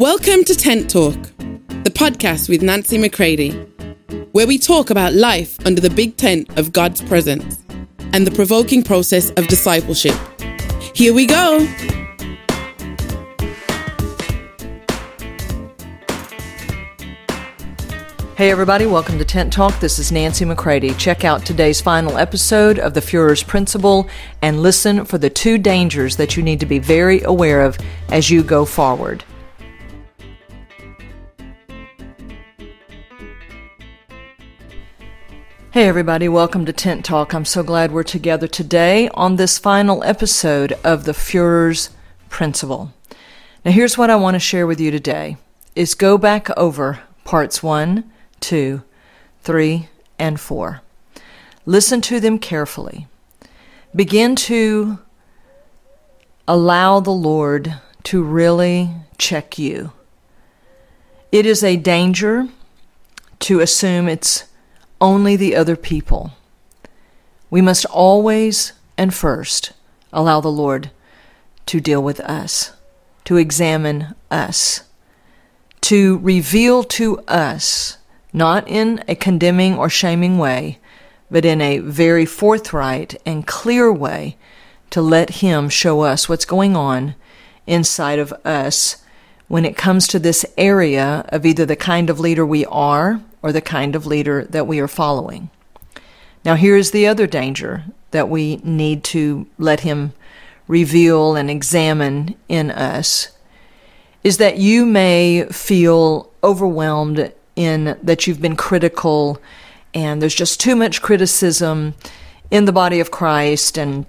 Welcome to Tent Talk, the podcast with Nancy McCready, where we talk about life under the big tent of God's presence and the provoking process of discipleship. Here we go. Hey, everybody, welcome to Tent Talk. This is Nancy McCready. Check out today's final episode of The Fuhrer's Principle and listen for the two dangers that you need to be very aware of as you go forward. Hey, everybody, welcome to Tent Talk. I'm so glad we're together today on this final episode of The Fuhrer's Principle. Now, here's what I want to share with you today is go back over parts one, two, three, and four. Listen to them carefully. Begin to allow the Lord to really check you. It is a danger to assume it's only the other people. We must always and first allow the Lord to deal with us, to examine us, to reveal to us not in a condemning or shaming way, but in a very forthright and clear way to let Him show us what's going on inside of us when it comes to this area of either the kind of leader we are or the kind of leader that we are following. Now, here's the other danger that we need to let Him reveal and examine in us is that you may feel overwhelmed in that you've been critical and there's just too much criticism in the body of Christ and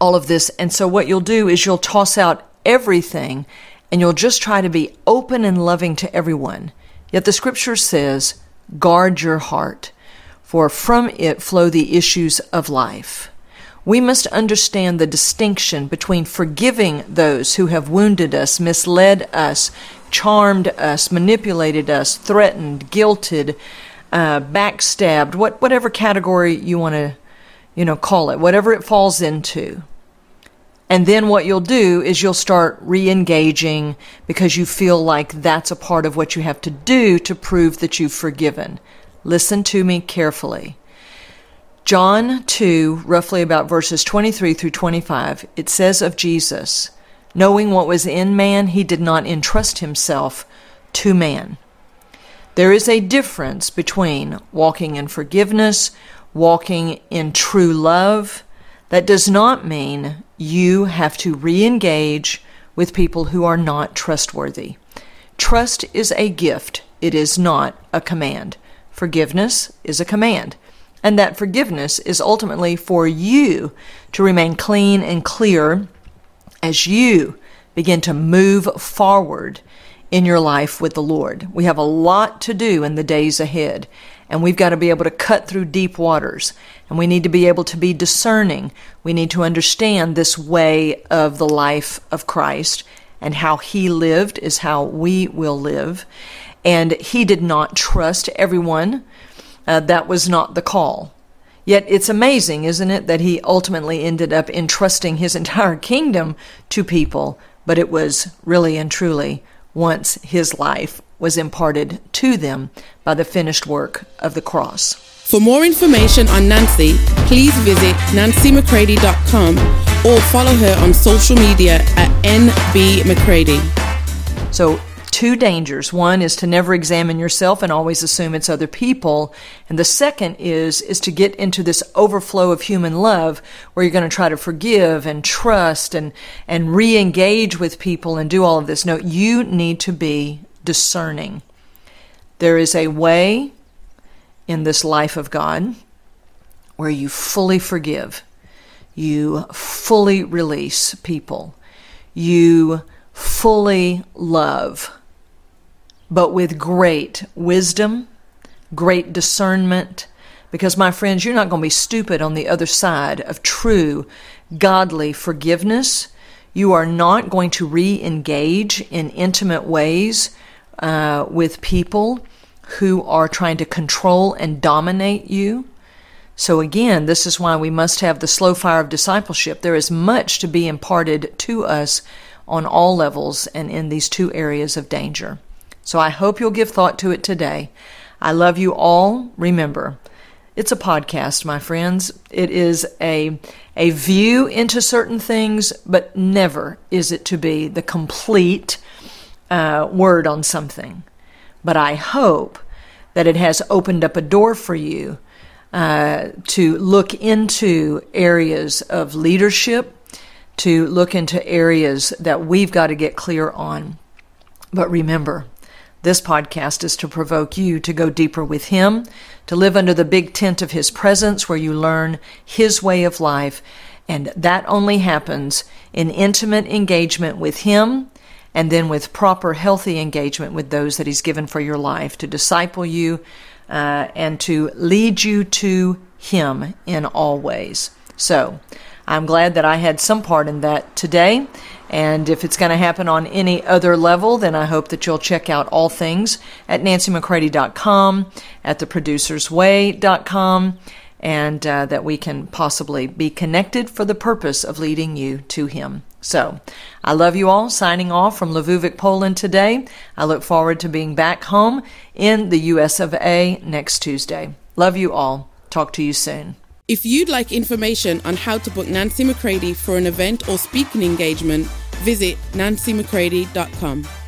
all of this. And so what you'll do is you'll toss out everything and you'll just try to be open and loving to everyone. Yet the scripture says, guard your heart, for from it flow the issues of life. We must understand the distinction between forgiving those who have wounded us, misled us, charmed us, manipulated us, threatened, guilted, uh, backstabbed, what, whatever category you want to, you know, call it, whatever it falls into. And then what you'll do is you'll start re engaging because you feel like that's a part of what you have to do to prove that you've forgiven. Listen to me carefully. John 2, roughly about verses 23 through 25, it says of Jesus, Knowing what was in man, he did not entrust himself to man. There is a difference between walking in forgiveness, walking in true love. That does not mean you have to re engage with people who are not trustworthy. Trust is a gift, it is not a command. Forgiveness is a command. And that forgiveness is ultimately for you to remain clean and clear as you begin to move forward in your life with the Lord. We have a lot to do in the days ahead, and we've got to be able to cut through deep waters, and we need to be able to be discerning. We need to understand this way of the life of Christ, and how He lived is how we will live. And He did not trust everyone. Uh, that was not the call. Yet it's amazing, isn't it, that he ultimately ended up entrusting his entire kingdom to people, but it was really and truly once his life was imparted to them by the finished work of the cross. For more information on Nancy, please visit nancymccready.com or follow her on social media at nbmccready. So two dangers. One is to never examine yourself and always assume it's other people. And the second is, is to get into this overflow of human love where you're going to try to forgive and trust and, and re-engage with people and do all of this. No, you need to be discerning. There is a way in this life of God where you fully forgive. You fully release people. You fully love but with great wisdom, great discernment, because my friends, you're not going to be stupid on the other side of true, godly forgiveness. You are not going to re engage in intimate ways uh, with people who are trying to control and dominate you. So, again, this is why we must have the slow fire of discipleship. There is much to be imparted to us on all levels and in these two areas of danger. So I hope you'll give thought to it today. I love you all. Remember, it's a podcast, my friends. It is a a view into certain things, but never is it to be the complete uh, word on something. But I hope that it has opened up a door for you uh, to look into areas of leadership, to look into areas that we've got to get clear on. But remember, this podcast is to provoke you to go deeper with Him, to live under the big tent of His presence where you learn His way of life. And that only happens in intimate engagement with Him and then with proper, healthy engagement with those that He's given for your life to disciple you uh, and to lead you to Him in all ways. So, I'm glad that I had some part in that today. And if it's going to happen on any other level, then I hope that you'll check out all things at nancymccready.com, at theproducersway.com, and uh, that we can possibly be connected for the purpose of leading you to Him. So, I love you all. Signing off from Lvivik, Poland today. I look forward to being back home in the US of A next Tuesday. Love you all. Talk to you soon. If you'd like information on how to book Nancy McCready for an event or speaking engagement, visit nancymccready.com.